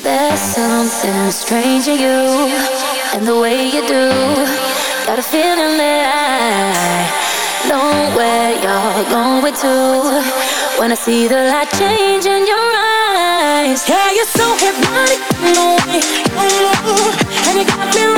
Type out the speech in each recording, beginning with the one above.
There's something strange in you and the way you do. Got a feeling that I know where you're going to. When I see the light change in your eyes, yeah, you're so hypnotic in the way you move, and you got me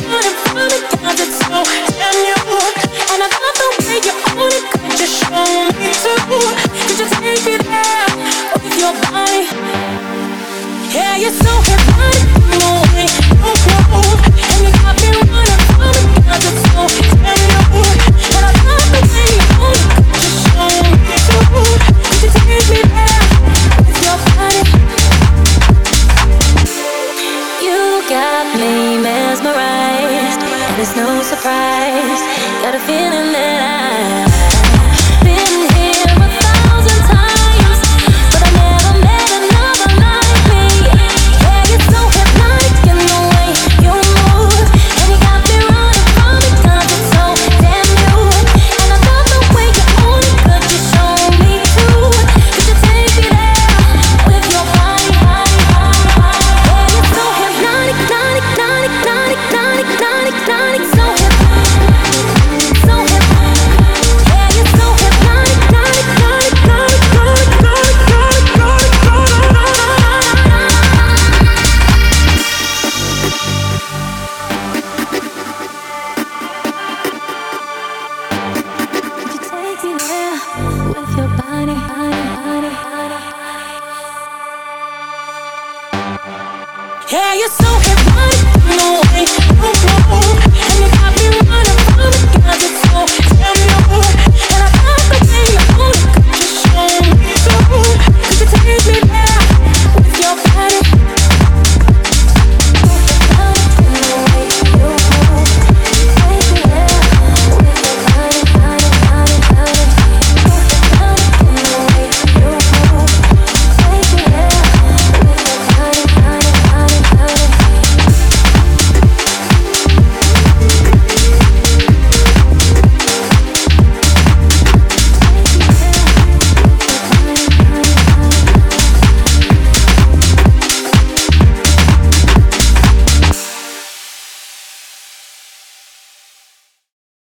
it's no surprise. Got a feeling that Yeah, you're so hypnotic